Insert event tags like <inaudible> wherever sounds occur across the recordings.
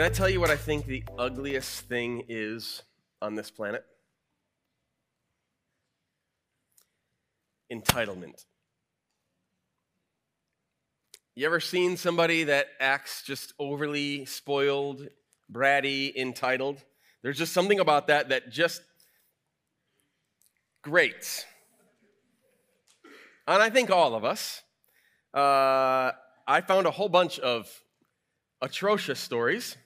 Can I tell you what I think the ugliest thing is on this planet? Entitlement. You ever seen somebody that acts just overly spoiled, bratty, entitled? There's just something about that that just great. And I think all of us. Uh, I found a whole bunch of atrocious stories.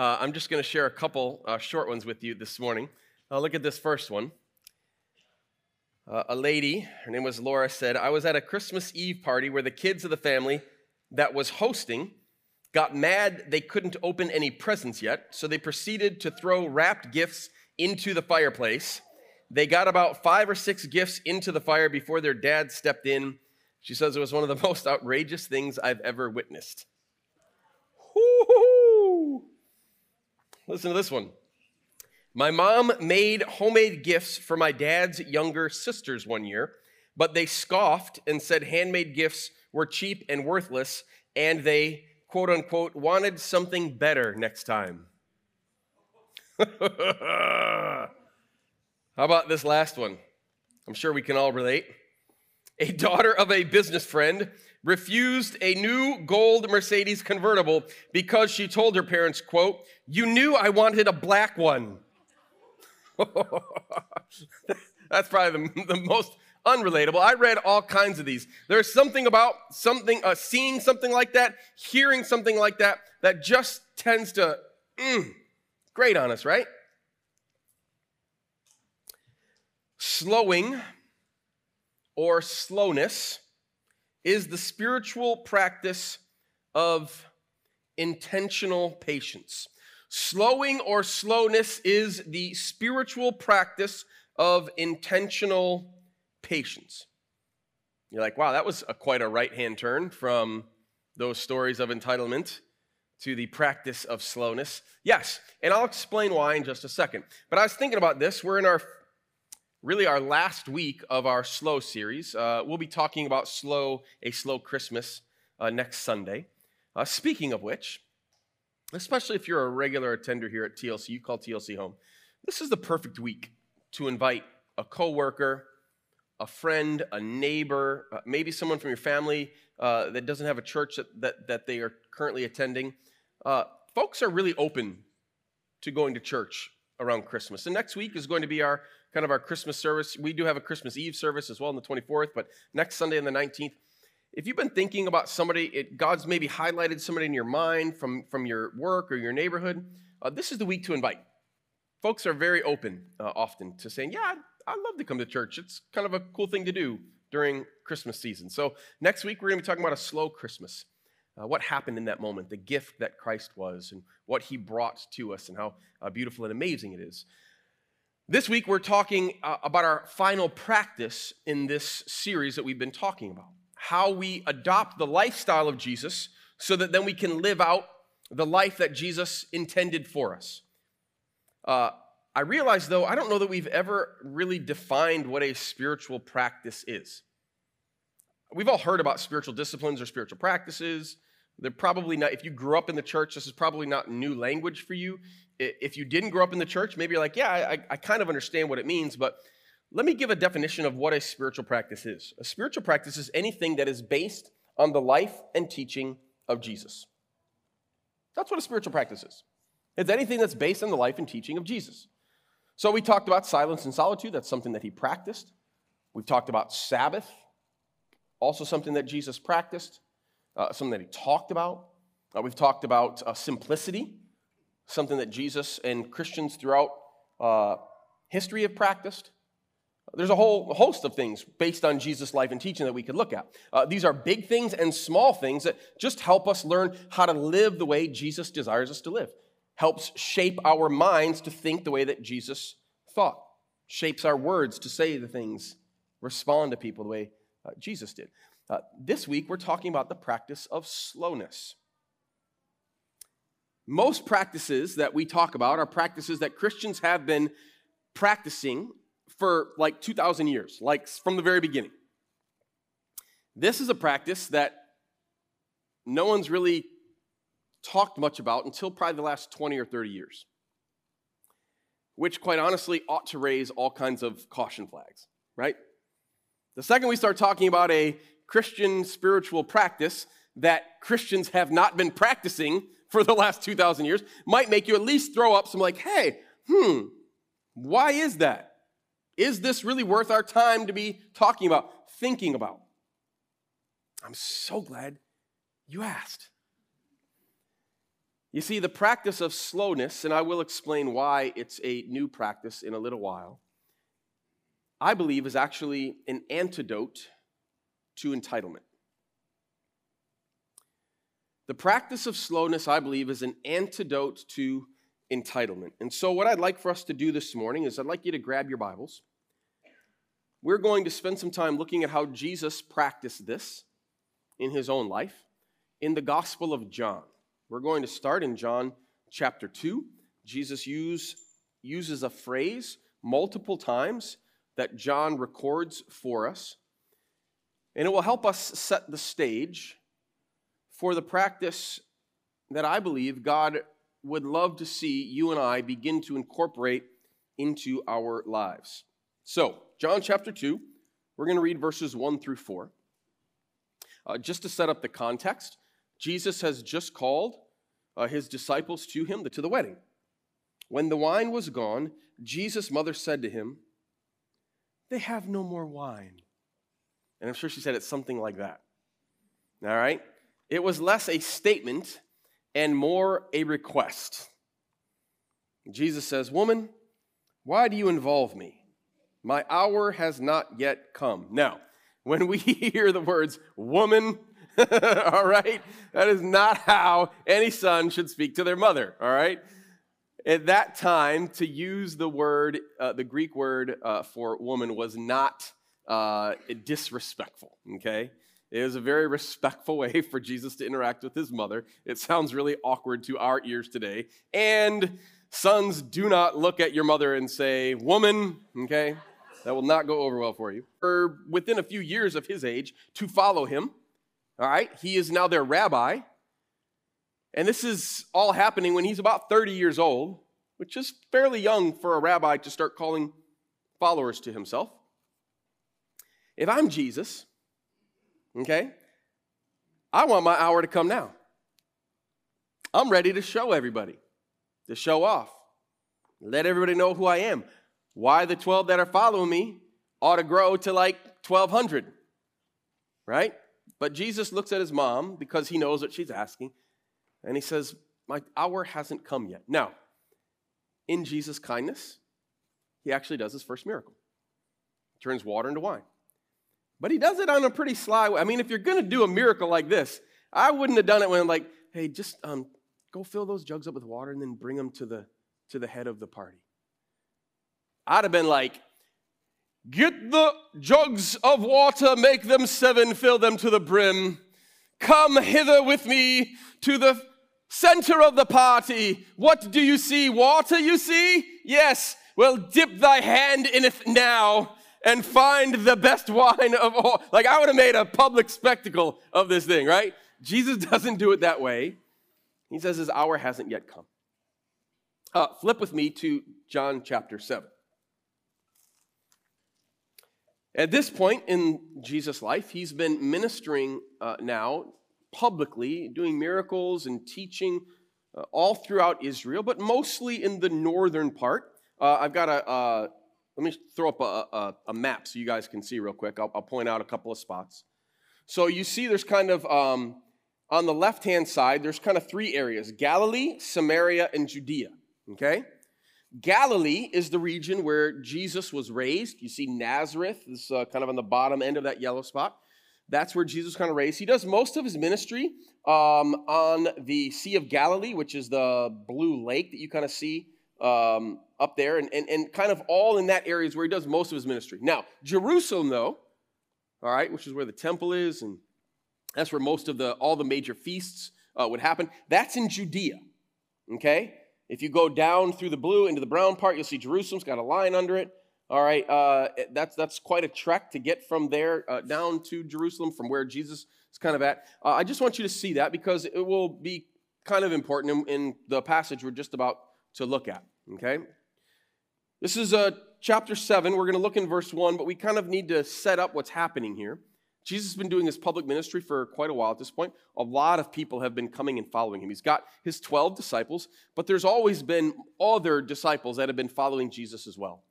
Uh, I'm just going to share a couple uh, short ones with you this morning. Uh, look at this first one. Uh, a lady, her name was Laura, said, I was at a Christmas Eve party where the kids of the family that was hosting got mad they couldn't open any presents yet, so they proceeded to throw wrapped gifts into the fireplace. They got about five or six gifts into the fire before their dad stepped in she says it was one of the <laughs> most outrageous things I've ever witnessed. Listen to this one. My mom made homemade gifts for my dad's younger sisters one year, but they scoffed and said handmade gifts were cheap and worthless, and they, quote unquote, wanted something better next time. <laughs> How about this last one? I'm sure we can all relate a daughter of a business friend, refused a new gold Mercedes convertible because she told her parents, quote, "You knew I wanted a black one." <laughs> That's probably the, the, most unrelatable. I read all kinds of these. There's something about something, uh, seeing something like that, hearing something like that, that just tends to mm, grate on us, right? Slowing or slowness is the spiritual practice of intentional patience. Slowing or slowness is the spiritual practice of intentional patience. You're like, wow, that was a, quite a right hand turn from those stories of entitlement to the practice of slowness. Yes, and I'll explain why in just a second. But I was thinking about this. We're in our really our last week of our slow series. Uh, we'll be talking about slow, a slow Christmas uh, next Sunday. Uh, speaking of which, especially if you're a regular attender here at TLC, you call TLC home. This is the perfect week to invite a coworker, a friend, a neighbor, uh, maybe someone from your family uh, that doesn't have a church that, that, that they are currently attending. Uh, folks are really open to going to church around Christmas. And next week is going to be our kind of our Christmas service. We do have a Christmas Eve service as well on the 24th, but next Sunday on the 19th. If you've been thinking about somebody, it, God's maybe highlighted somebody in your mind from, from your work or your neighborhood, uh, this is the week to invite. Folks are very open uh, often to saying, Yeah, I'd, I'd love to come to church. It's kind of a cool thing to do during Christmas season. So next week, we're going to be talking about a slow Christmas. Uh, what happened in that moment, the gift that Christ was, and what he brought to us, and how uh, beautiful and amazing it is. This week, we're talking uh, about our final practice in this series that we've been talking about how we adopt the lifestyle of Jesus so that then we can live out the life that Jesus intended for us. Uh, I realize, though, I don't know that we've ever really defined what a spiritual practice is. We've all heard about spiritual disciplines or spiritual practices. They're probably not, if you grew up in the church, this is probably not new language for you if you didn't grow up in the church, maybe you're like, yeah, I, I kind of understand what it means, but let me give a definition of what a spiritual practice is. A spiritual practice is anything that is based on the life and teaching of Jesus. That's what a spiritual practice is. It's anything that's based on the life and teaching of Jesus. So we talked about silence and solitude. That's something that he practiced. We've talked about Sabbath, also something that Jesus practiced, uh, something that he talked about. Uh, we've talked about uh, simplicity something that Jesus and Christians throughout uh, history have practiced. There's a whole host of things based on Jesus' life and teaching that we could look at. Uh, these are big things and small things that just help us learn how to live the way Jesus desires us to live. Helps shape our minds to think the way that Jesus thought. Shapes our words to say the things, respond to people the way uh, Jesus did. Uh, this week, we're talking about the practice of slowness. Most practices that we talk about are practices that Christians have been practicing for like 2,000 years, like from the very beginning. This is a practice that no one's really talked much about until probably the last 20 or 30 years, which, quite honestly, ought to raise all kinds of caution flags, right? The second we start talking about a Christian spiritual practice that Christians have not been practicing for the last 2,000 years might make you at least throw up some, like, hey, hmm, why is that? Is this really worth our time to be talking about, thinking about? I'm so glad you asked. You see, the practice of slowness, and I will explain why it's a new practice in a little while, I believe is actually an antidote to entitlement. The practice of slowness, I believe, is an antidote to entitlement. And so, what I'd like for us to do this morning is I'd like you to grab your Bibles. We're going to spend some time looking at how Jesus practiced this in his own life in the Gospel of John. We're going to start in John chapter 2. Jesus use, uses a phrase multiple times that John records for us, and it will help us set the stage for the practice that I believe God would love to see you and I begin to incorporate into our lives. So, John chapter 2, we're going to read verses 1 through 4. Uh, just to set up the context, Jesus has just called uh, his disciples to him to the wedding. When the wine was gone, Jesus' mother said to him, They have no more wine. And I'm sure she said it something like that. All right? It was less a statement and more a request. Jesus says, Woman, why do you involve me? My hour has not yet come. Now, when we <laughs> hear the words woman, <laughs> all right, that is not how any son should speak to their mother, all right? At that time, to use the word, uh, the Greek word uh, for woman was not uh, disrespectful, okay? It is a very respectful way <laughs> for Jesus to interact with his mother. It sounds really awkward to our ears today. And sons, do not look at your mother and say, woman, okay? That will not go over well for you. Or within a few years of his age, to follow him, all right? He is now their rabbi. And this is all happening when he's about 30 years old, which is fairly young for a rabbi to start calling followers to himself. If I'm Jesus, Okay? I want my hour to come now. I'm ready to show everybody, to show off, let everybody know who I am. Why the 12 that are following me ought to grow to like 1,200, right? But Jesus looks at his mom because he knows what she's asking, and he says, My hour hasn't come yet. Now, in Jesus' kindness, he actually does his first miracle. He turns water into wine. But he does it on a pretty sly way. I mean, if you're going to do a miracle like this, I wouldn't have done it when I'm like, hey, just um, go fill those jugs up with water and then bring them to the, to the head of the party. I'd have been like, get the jugs of water, make them seven, fill them to the brim. Come hither with me to the center of the party. What do you see? Water, you see? Yes. Well, dip thy hand in it now and find the best wine of all. Like, I would have made a public spectacle of this thing, right? Jesus <laughs> doesn't do it that way. He says his hour hasn't yet come. Uh, flip with me to John chapter 7. At this point in Jesus' life, he's been ministering uh, now publicly, doing miracles and teaching uh, all throughout Israel, but mostly in the northern part. Uh, I've got a, uh, let me throw up a, a, a, map so you guys can see real quick. I'll, I'll, point out a couple of spots. So you see there's kind of, um, on the left-hand side, there's kind of three areas, Galilee, Samaria, and Judea, okay? Galilee is the region where Jesus was raised. You see Nazareth is uh, kind of on the bottom end of that yellow spot. That's where Jesus kind of raised. He does most of his ministry um, on the Sea of Galilee, which is the blue lake that you kind of see um, up there, and, and, and kind of all in that area is where he does most of his ministry. Now, Jerusalem, though, all right, which is where the temple is, and that's where most of the all the major feasts uh, would happen. That's in Judea. Okay, if you go down through the blue into the brown part, you'll see Jerusalem's got a line under it. All right, uh, that's that's quite a trek to get from there uh, down to Jerusalem, from where Jesus is kind of at. Uh, I just want you to see that because it will be kind of important in, in the passage we're just about to look at. Okay? This is uh, chapter 7. We're going to look in verse 1, but we kind of need to set up what's happening here. Jesus has been doing his public ministry for quite a while at this point. A lot of people have been coming and following him. He's got his 12 disciples, but there's always been other disciples that have been following Jesus as well.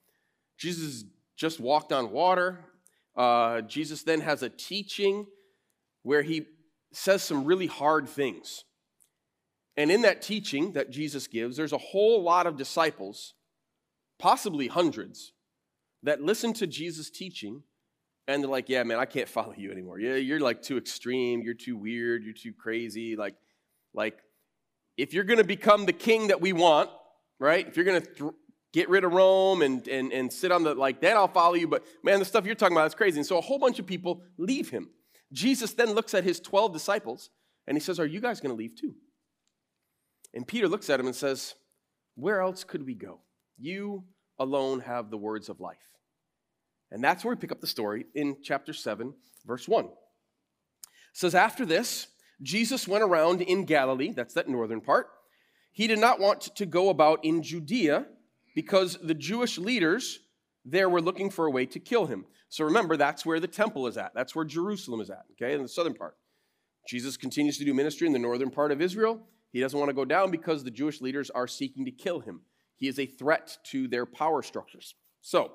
Jesus just walked on water. Uh, Jesus then has a teaching where he says some really hard things. And in that teaching that Jesus gives, there's a whole lot of disciples, possibly hundreds, that listen to Jesus' teaching and they're like, yeah, man, I can't follow you anymore. Yeah, you're like too extreme, you're too weird, you're too crazy. Like, like if you're gonna become the king that we want, right? If you're gonna th- get rid of Rome and, and, and sit on the like that, I'll follow you. But man, the stuff you're talking about is crazy. And so a whole bunch of people leave him. Jesus then looks at his 12 disciples and he says, Are you guys gonna leave too? And Peter looks at him and says, Where else could we go? You alone have the words of life. And that's where we pick up the story in chapter 7, verse 1. It says, After this, Jesus went around in Galilee, that's that northern part. He did not want to go about in Judea because the Jewish leaders there were looking for a way to kill him. So remember, that's where the temple is at. That's where Jerusalem is at, okay, in the southern part. Jesus continues to do ministry in the northern part of Israel. He doesn't want to go down because the Jewish leaders are seeking to kill him. He is a threat to their power structures. So,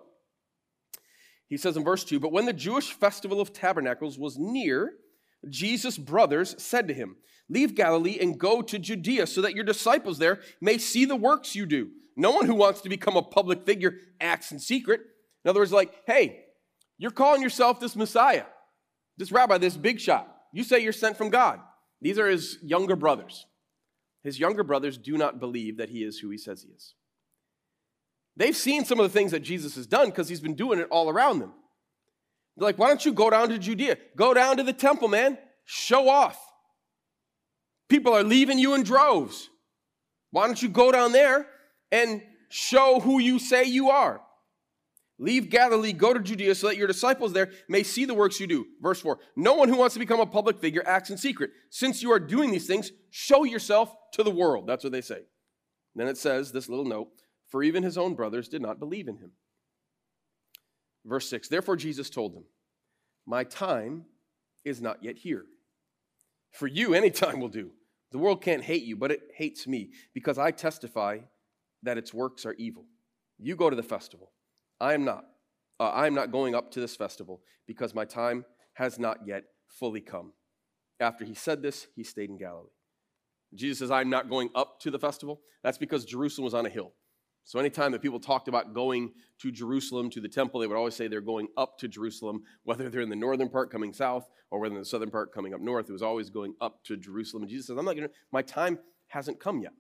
he says in verse 2 But when the Jewish festival of tabernacles was near, Jesus' brothers said to him, Leave Galilee and go to Judea so that your disciples there may see the works you do. No one who wants to become a public figure acts in secret. In other words, like, hey, you're calling yourself this Messiah, this rabbi, this big shot. You say you're sent from God. These are his younger brothers. His younger brothers do not believe that he is who he says he is. They've seen some of the things that Jesus has done because he's been doing it all around them. They're like, why don't you go down to Judea? Go down to the temple, man. Show off. People are leaving you in droves. Why don't you go down there and show who you say you are? Leave Galilee, go to Judea so that your disciples there may see the works you do. Verse 4 No one who wants to become a public figure acts in secret. Since you are doing these things, show yourself to the world. That's what they say. Then it says, this little note for even his own brothers did not believe in him. Verse 6 Therefore Jesus told them, My time is not yet here. For you, any time will do. The world can't hate you, but it hates me because I testify that its works are evil. You go to the festival. I am not. Uh, I am not going up to this festival because my time has not yet fully come. After he said this, he stayed in Galilee. Jesus says, I'm not going up to the festival. That's because Jerusalem was on a hill. So, anytime that people talked about going to Jerusalem, to the temple, they would always say they're going up to Jerusalem, whether they're in the northern part coming south or whether in the southern part coming up north. It was always going up to Jerusalem. And Jesus says, I'm not going to, my time hasn't come yet.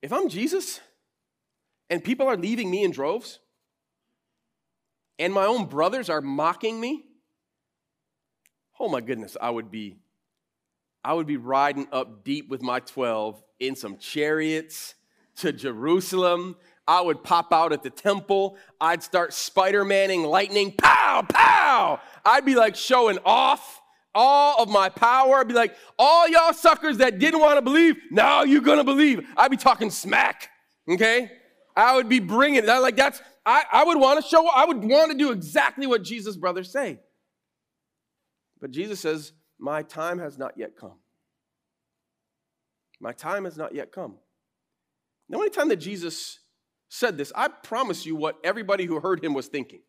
If I'm Jesus and people are leaving me in droves and my own brothers are mocking me, oh my goodness, I would be I would be riding up deep with my 12 in some chariots to Jerusalem. I would pop out at the temple. I'd start Spider Manning lightning, pow, pow. I'd be like showing off all of my power. I'd be like, all y'all suckers that didn't want to believe, now you're going to believe. I'd be talking smack, okay? I would be bringing it. Like, that's, I, I would want to show, I would want to do exactly what Jesus' brothers say. But Jesus says, my time has not yet come. My time has not yet come. Now, only time that Jesus said this, I promise you what everybody who heard him was thinking.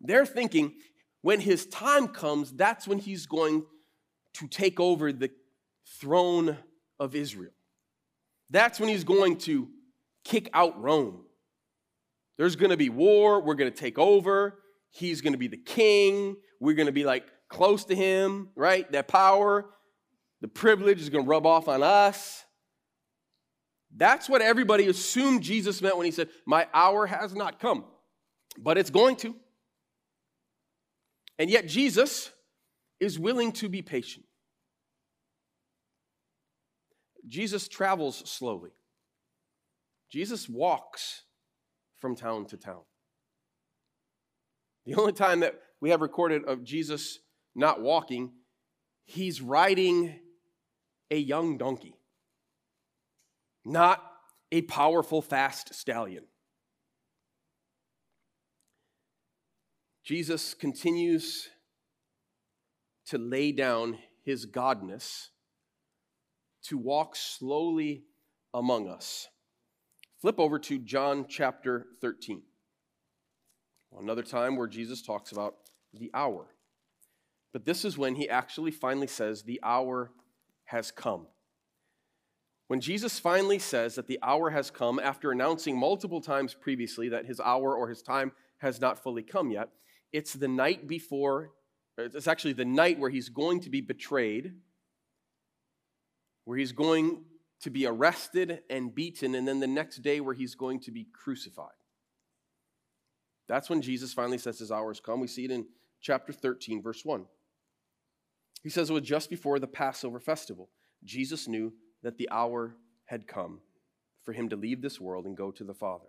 They're thinking when his time comes, that's when he's going to take over the throne of Israel. That's when he's going to kick out Rome. There's going to be war. We're going to take over. He's going to be the king. We're going to be like close to him, right? That power, the privilege is going to rub off on us. That's what everybody assumed Jesus meant when he said, My hour has not come, but it's going to. And yet, Jesus is willing to be patient. Jesus travels slowly. Jesus walks from town to town. The only time that we have recorded of Jesus not walking he's riding a young donkey, not a powerful, fast stallion. Jesus continues to lay down his godness to walk slowly among us. Flip over to John chapter 13. Another time where Jesus talks about the hour. But this is when he actually finally says, The hour has come. When Jesus finally says that the hour has come, after announcing multiple times previously that his hour or his time has not fully come yet, it's the night before, it's actually the night where he's going to be betrayed, where he's going to be arrested and beaten, and then the next day where he's going to be crucified. That's when Jesus finally says his hour has come. We see it in chapter 13, verse 1. He says it was just before the Passover festival. Jesus knew that the hour had come for him to leave this world and go to the Father.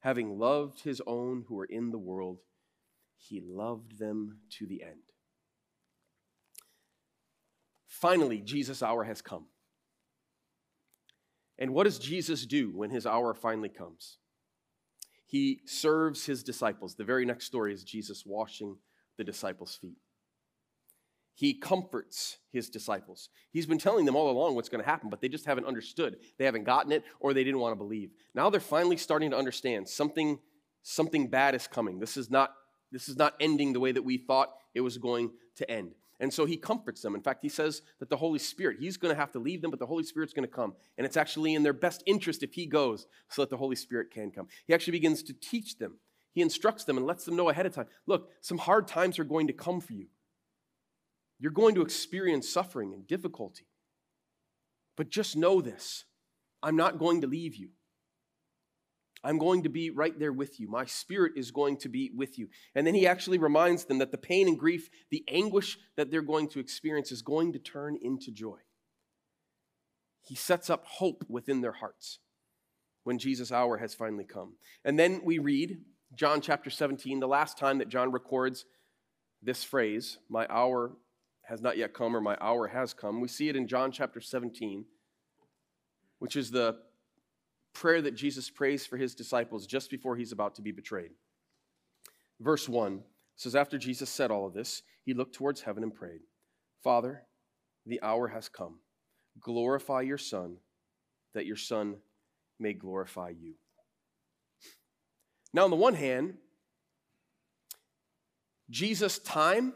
Having loved his own who were in the world, he loved them to the end. Finally, Jesus' hour has come. And what does Jesus do when his hour finally comes? He serves his disciples. The very next story is Jesus washing the disciples' feet. He comforts his disciples. He's been telling them all along what's going to happen, but they just haven't understood. They haven't gotten it or they didn't want to believe. Now they're finally starting to understand something something bad is coming. This is not this is not ending the way that we thought it was going to end. And so he comforts them. In fact, he says that the Holy Spirit, he's going to have to leave them, but the Holy Spirit's going to come. And it's actually in their best interest if he goes so that the Holy Spirit can come. He actually begins to teach them. He instructs them and lets them know ahead of time look, some hard times are going to come for you. You're going to experience suffering and difficulty. But just know this I'm not going to leave you. I'm going to be right there with you. My spirit is going to be with you. And then he actually reminds them that the pain and grief, the anguish that they're going to experience is going to turn into joy. He sets up hope within their hearts when Jesus' hour has finally come. And then we read John chapter 17, the last time that John records this phrase, My hour has not yet come, or My hour has come. We see it in John chapter 17, which is the prayer that Jesus prays for his disciples just before he's about to be betrayed. Verse 1 says, After Jesus said all of this, he looked towards heaven and prayed, Father, the hour has come. Glorify your Son, that your Son may glorify you. Now, on the one hand, Jesus' time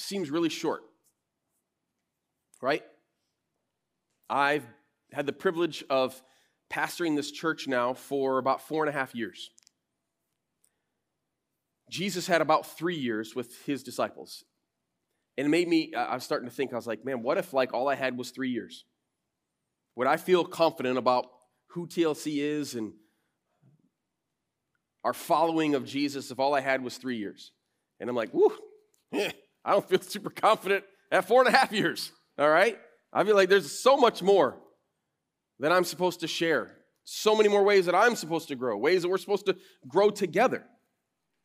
seems really short, right? I've had the privilege of pastoring this church now for about four and a half years. Jesus had about three years with his disciples. And it made me, I was starting to think, I was like, man, what if like all I had was three years? Would I feel confident about who TLC is and our following of Jesus if all I had was three years? And I'm like, whoo, <laughs> I don't feel <laughs> super confident at four and a half years. All right? I feel like there's so much more that I'm supposed to share. So many more ways that I'm supposed to grow, ways that we're supposed to grow together.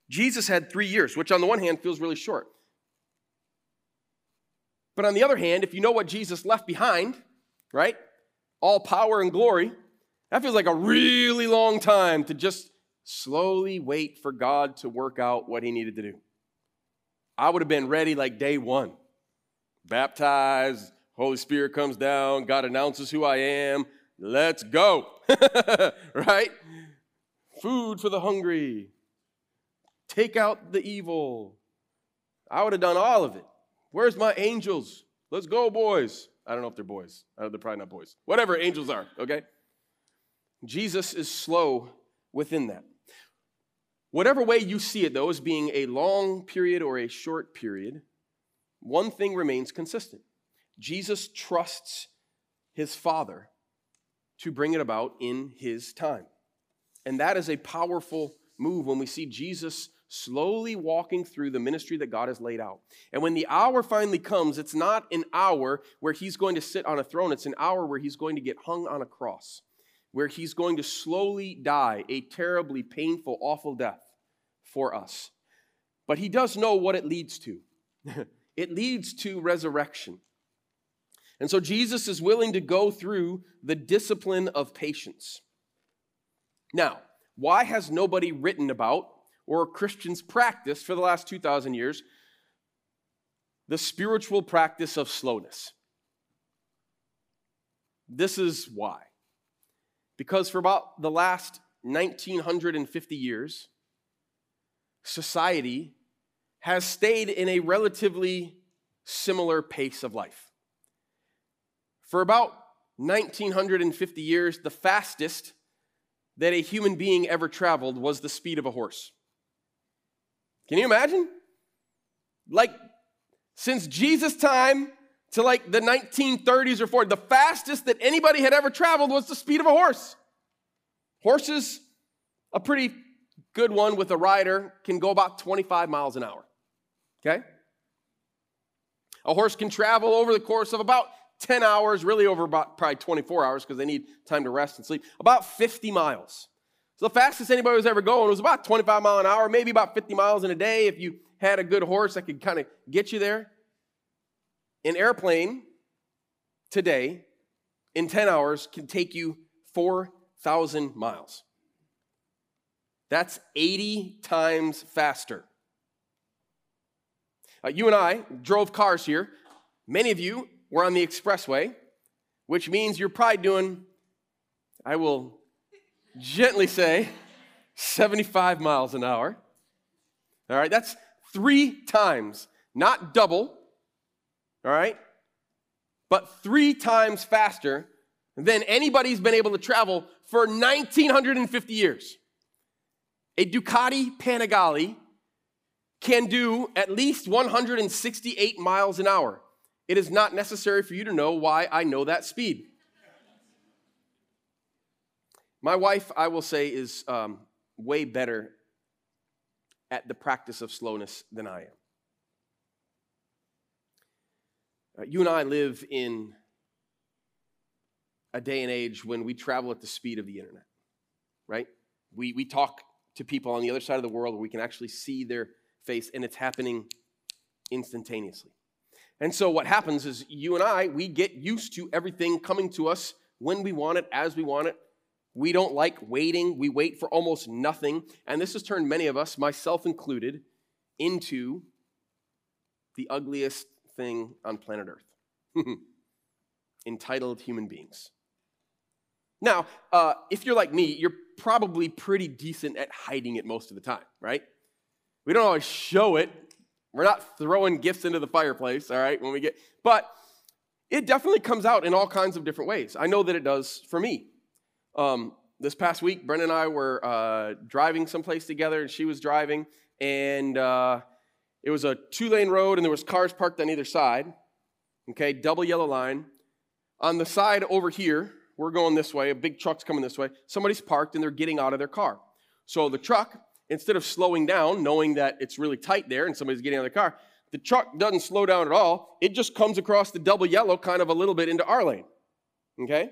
Jesus had three years, which on the one hand feels really short. But on the other hand, if you know what Jesus left behind, right? All power and glory, that feels like a really long time to just slowly wait for God to work out what he needed to do. I would have been ready like day one. Baptized, Holy Spirit comes down, God announces who I am, Let's go. <laughs> right? Food for the hungry. Take out the evil. I would have done all of it. Where's my angels? Let's go, boys. I don't know if they're boys. they're probably not boys. Whatever angels are, okay? Jesus is slow within that. Whatever way you see it, though, as being a long period or a short period, one thing remains consistent Jesus trusts his Father to bring it about in his time. And that is a powerful move when we see Jesus slowly walking through the ministry that God has laid out. And when the hour finally comes, it's not an hour where he's going to sit on a throne, it's an hour where he's going to get hung on a cross, where he's going to slowly die a terribly painful, awful death for us. But he does know what it leads to. <laughs> it leads to resurrection. And so Jesus is willing to go through the discipline of patience. Now, why has nobody written about or Christians practiced for the last 2,000 years the spiritual practice of slowness? This is why. Because for about the last 1950 years, society has stayed in a relatively similar pace of life. For about 1950 years, the fastest that a human being ever traveled was the speed of a horse. Can you imagine? Like, since Jesus' time to like the 1930s or 40s, the fastest that anybody had ever traveled was the speed of a horse. Horses, a pretty good one with a rider, can go about 25 miles an hour. Okay? A horse can travel over the course of about 10 hours, really over about probably 24 hours because they need time to rest and sleep, about 50 miles. So the fastest anybody was ever going was about 25 mile an hour, maybe about 50 miles in a day if you had a good horse that could kind of get you there. An airplane today in 10 hours can take you 4,000 miles. That's 80 times faster. Uh, you and I drove cars here. Many of you we're on the expressway, which means you're probably doing, I will gently say, 75 miles an hour. All right, that's three times, not double, all right, but three times faster than anybody's been able to travel for 1950 years. A Ducati Panigale can do at least 168 miles an hour. It is not necessary for you to know why I know that speed. My wife, I will say, is um, way better at the practice of slowness than I am. Uh, you and I live in a day and age when we travel at the speed of the internet, right? We, we talk to people on the other side of the world where we can actually see their face, and it's happening instantaneously. And so what happens is you and I, we get used to everything coming to us when we want it, as we want it. We don't like waiting. We wait for almost nothing. And this has turned many of us, myself included, into the ugliest thing on planet Earth <laughs> entitled human beings. Now, uh, if you're like me, you're probably pretty decent at hiding it most of the time, right? We don't always show it we're not throwing gifts into the fireplace, all right, when we get, but it definitely comes out in all kinds of different ways. I know that it does for me. Um, this past week, Brenda and I were uh, driving someplace together, and she was driving, and uh, it was a two lane road, and there was cars parked on either side. Okay, double yellow line. On the side over here, we're going this way, a big truck's coming this way. Somebody's parked and they're getting out of their car. So the truck instead of slowing down, knowing that it's really tight there and somebody's getting out of the car, the truck doesn't slow down at all. It just comes across the double yellow kind of a little bit into our lane. Okay?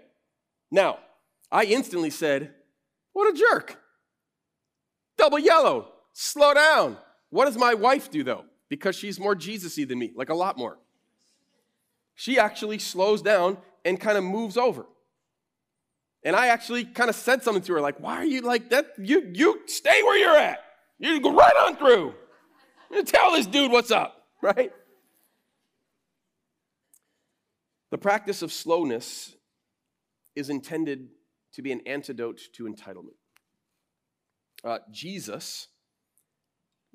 Now, I instantly said, What a jerk. Double yellow. Slow down. What does my wife do though? Because she's more Jesus y than me, like a lot more. She actually slows down and kind of moves over. And I actually kind of said something to her, like, why are you like that? You you stay where you're at. You go right on through. You tell this dude what's up, <laughs> right? The practice of slowness is intended to be an antidote to entitlement. Uh, Jesus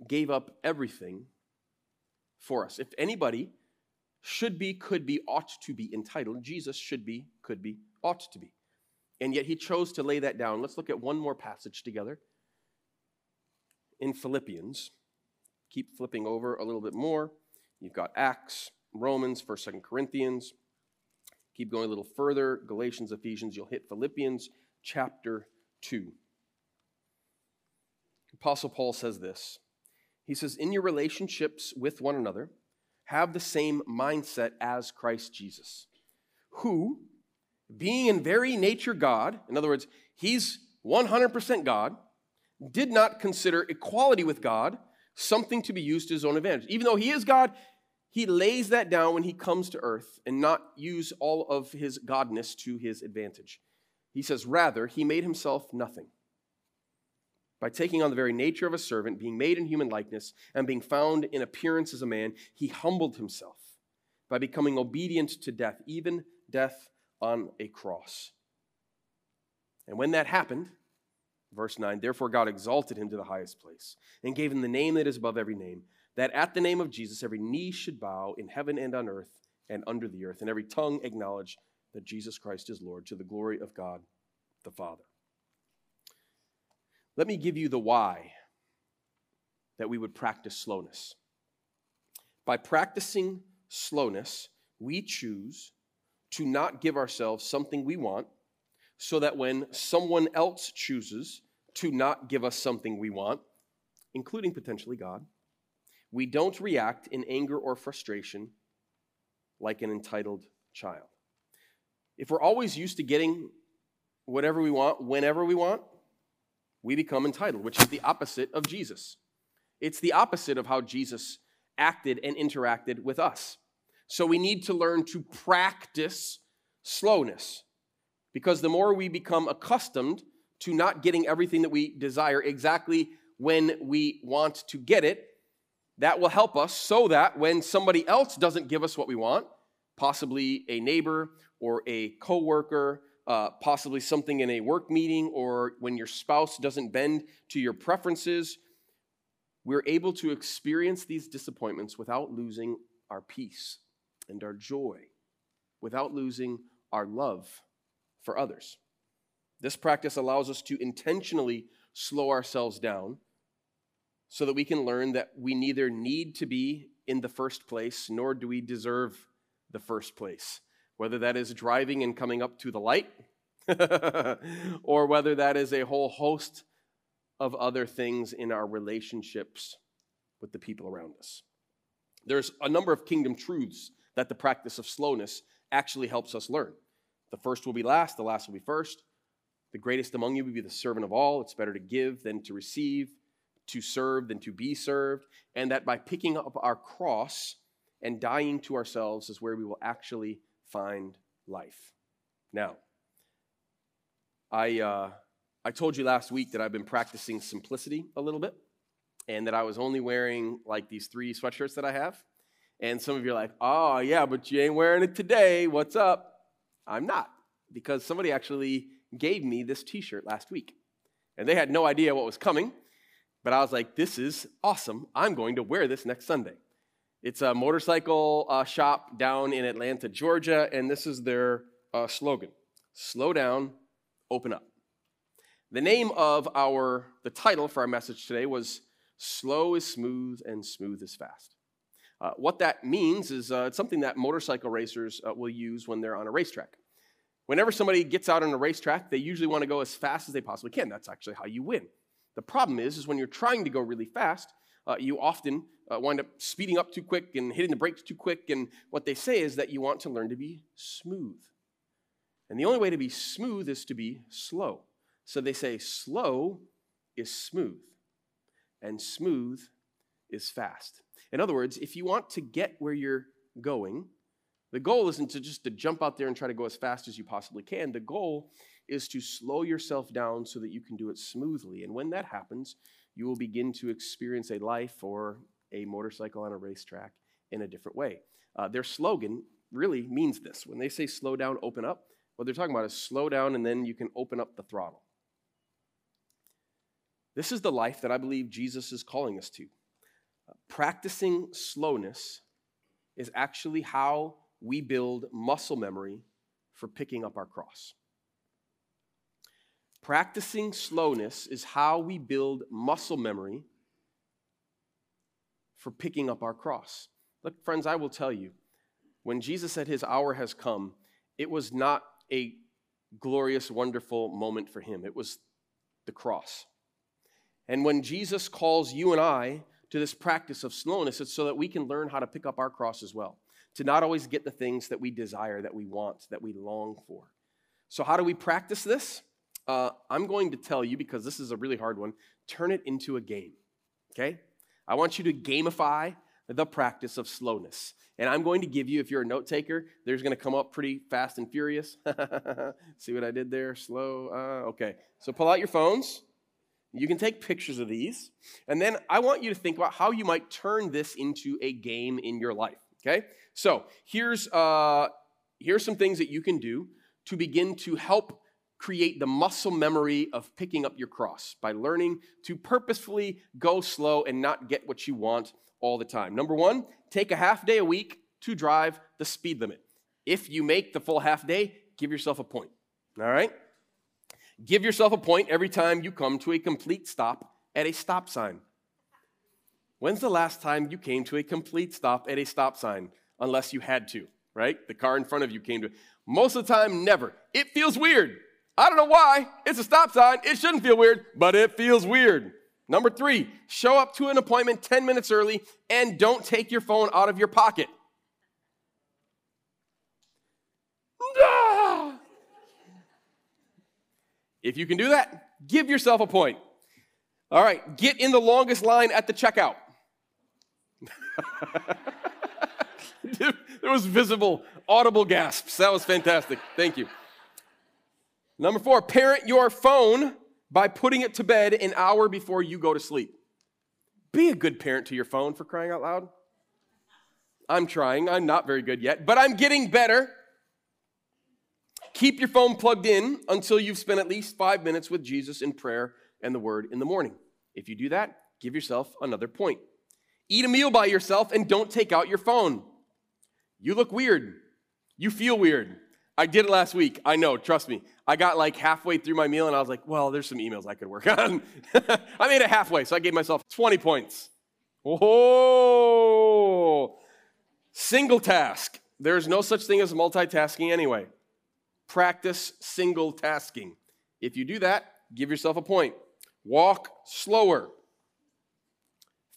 gave up everything for us. If anybody should be, could be, ought to be entitled, Jesus should be, could be, ought to be. And yet he chose to lay that down. Let's look at one more passage together in Philippians. Keep flipping over a little bit more. You've got Acts, Romans, 1st, 2nd Corinthians. Keep going a little further. Galatians, Ephesians. You'll hit Philippians chapter 2. Apostle Paul says this. He says, In your relationships with one another, have the same mindset as Christ Jesus, who, being in very nature God, in other words, he's 100% God, did not consider equality with God something to be used to his own advantage. Even though he is God, he lays that down when he comes to earth and not use all of his godness to his advantage. He says, Rather, he made himself nothing. By taking on the very nature of a servant, being made in human likeness, and being found in appearance as a man, he humbled himself by becoming obedient to death, even death on a cross. And when that happened, verse 9, therefore God exalted him to the highest place and gave him the name that is above every name that at the name of Jesus every knee should bow in heaven and on earth and under the earth, and every tongue acknowledge that Jesus Christ is Lord to the glory of God the Father. Let me give you the why that we would practice slowness. By practicing slowness, we choose to not give ourselves something we want so that when someone else chooses to not give us something we want, including potentially God, we don't react in anger or frustration like an entitled child. If we're always used to getting whatever we want, whenever we want, we become entitled, which is the opposite of Jesus. It's the opposite of how Jesus acted and interacted with us. So we need to learn to practice slowness. Because the more we become accustomed to not getting everything that we desire exactly when we want to get it, that will help us so that when somebody else doesn't give us what we want, possibly a neighbor or a coworker, uh, possibly something in a work meeting, or when your spouse doesn't bend to your preferences, we're able to experience these disappointments without losing our peace and our joy, without losing our love for others. This practice allows us to intentionally slow ourselves down so that we can learn that we neither need to be in the first place nor do we deserve the first place. Whether that is driving and coming up to the light, <laughs> or whether that is a whole host of other things in our relationships with the people around us. There's a number of kingdom truths that the practice of slowness actually helps us learn. The first will be last, the last will be first. The greatest among you will be the servant of all. It's better to give than to receive to serve than to be served, and that by picking up our cross and dying to ourselves is where we will actually find life. Now, I, uh, I told you last week that I've been practicing simplicity a little bit, and that I was only wearing like these three sweatshirts that I have. And some of you are like, oh, yeah, but you ain't wearing it today. What's up? I'm not, because somebody actually gave me this t shirt last week. And they had no idea what was coming. But I was like, this is awesome. I'm going to wear this next Sunday. It's a motorcycle uh, shop down in Atlanta, Georgia, and this is their uh, slogan Slow down, open up. The name of our, the title for our message today was Slow is Smooth and Smooth is Fast. Uh, what that means is uh, it's something that motorcycle racers uh, will use when they're on a racetrack. Whenever somebody gets out on a racetrack, they usually want to go as fast as they possibly can. That's actually how you win. The problem is, is when you're trying to go really fast, uh, you often uh, wind up speeding up too quick and hitting the brakes too quick. And what they say is that you want to learn to be smooth. And the only way to be smooth is to be slow. So they say slow is smooth, and smooth is fast. In other words, if you want to get where you're going, the goal isn't to just to jump out there and try to go as fast as you possibly can. The goal is to slow yourself down so that you can do it smoothly. And when that happens, you will begin to experience a life or a motorcycle on a racetrack in a different way. Uh, their slogan really means this. When they say slow down, open up, what they're talking about is slow down and then you can open up the throttle. This is the life that I believe Jesus is calling us to. Practicing slowness is actually how we build muscle memory for picking up our cross. Practicing slowness is how we build muscle memory for picking up our cross. Look, friends, I will tell you, when Jesus said his hour has come, it was not a glorious, wonderful moment for him. It was the cross. And when Jesus calls you and I to this practice of slowness, it's so that we can learn how to pick up our cross as well, to not always get the things that we desire, that we want, that we long for. So, how do we practice this? uh, I'm going to tell you, because this is a really hard one, turn it into a game, okay? I want you to gamify the practice of slowness. And I'm going to give you, if you're a note taker, there's going to come up pretty fast and furious. <laughs> See what I did there? Slow. Uh, okay. So pull out your phones. You can take pictures of these. And then I want you to think about how you might turn this into a game in your life. Okay? So here's, uh, here's some things that you can do to begin to help create the muscle memory of picking up your cross by learning to purposefully go slow and not get what you want all the time. Number one, take a half day a week to drive the speed limit. If you make the full half day, give yourself a point. All right? Give yourself a point every time you come to a complete stop at a stop sign. When's the last time you came to a complete stop at a stop sign? Unless you had to, right? The car in front of you came to. Most of the time, never. It feels weird. I don't know why. It's a stop sign. It shouldn't feel weird, but it feels weird. Number three, show up to an appointment 10 minutes early and don't take your phone out of your pocket. If you can do that, give yourself a point. All right, get in the longest line at the checkout. <laughs> there was visible, audible gasps. That was fantastic. Thank you. Number four, parent your phone by putting it to bed an hour before you go to sleep. Be a good parent to your phone for crying out loud. I'm trying. I'm not very good yet, but I'm getting better. Keep your phone plugged in until you've spent at least five minutes with Jesus in prayer and the Word in the morning. If you do that, give yourself another point. Eat a meal by yourself and don't take out your phone. You look weird. You feel weird. I did it last week. I know, trust me. I got like halfway through my meal and I was like, well, there's some emails I could work <laughs> on. I made it halfway, so I gave myself 20 points. Oh, single task. There's no such thing as multitasking anyway. Practice single tasking. If you do that, give yourself a point. Walk slower.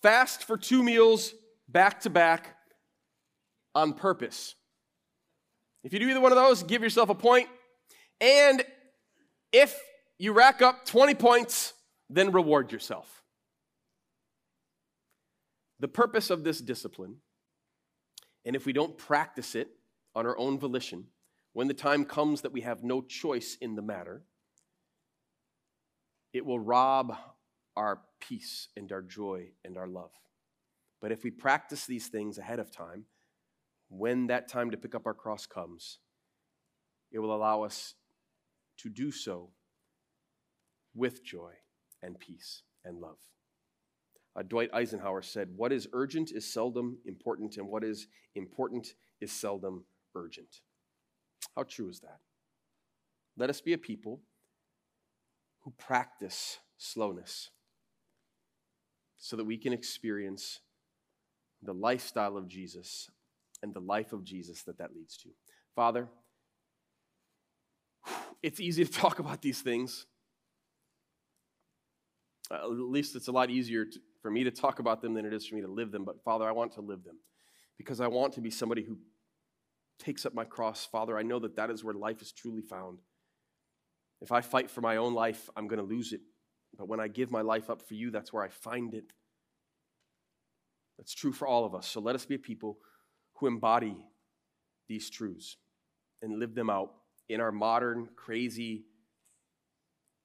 Fast for two meals back to back on purpose. If you do either one of those, give yourself a point. And if you rack up 20 points, then reward yourself. The purpose of this discipline, and if we don't practice it on our own volition, when the time comes that we have no choice in the matter, it will rob our peace and our joy and our love. But if we practice these things ahead of time, when that time to pick up our cross comes, it will allow us to do so with joy and peace and love. Uh, Dwight Eisenhower said, What is urgent is seldom important, and what is important is seldom urgent. How true is that? Let us be a people who practice slowness so that we can experience the lifestyle of Jesus and the life of Jesus that that leads to. Father, it's easy to <laughs> talk about these things. Uh, at least it's a lot easier to, for me to talk about them than it is for me to live them. But Father, I want to live them because I want to be somebody who takes up my cross. Father, I know that that is where life is truly found. If I fight for my own life, I'm going to lose it. But when I give my life up for you, that's where I find it. That's true for all of us. So let us be a people who embody these truths and live them out in our modern, crazy,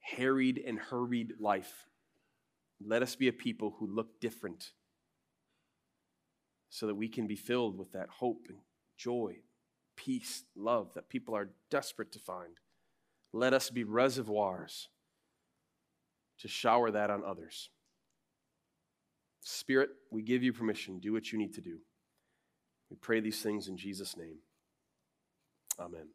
harried, and hurried life. Let us be a people who look different so that we can be filled with that hope and joy, peace, love that people are desperate to find. Let us be reservoirs to shower that on others. Spirit, we give you permission. Do what you need to do. We pray these things in Jesus' name. Amen.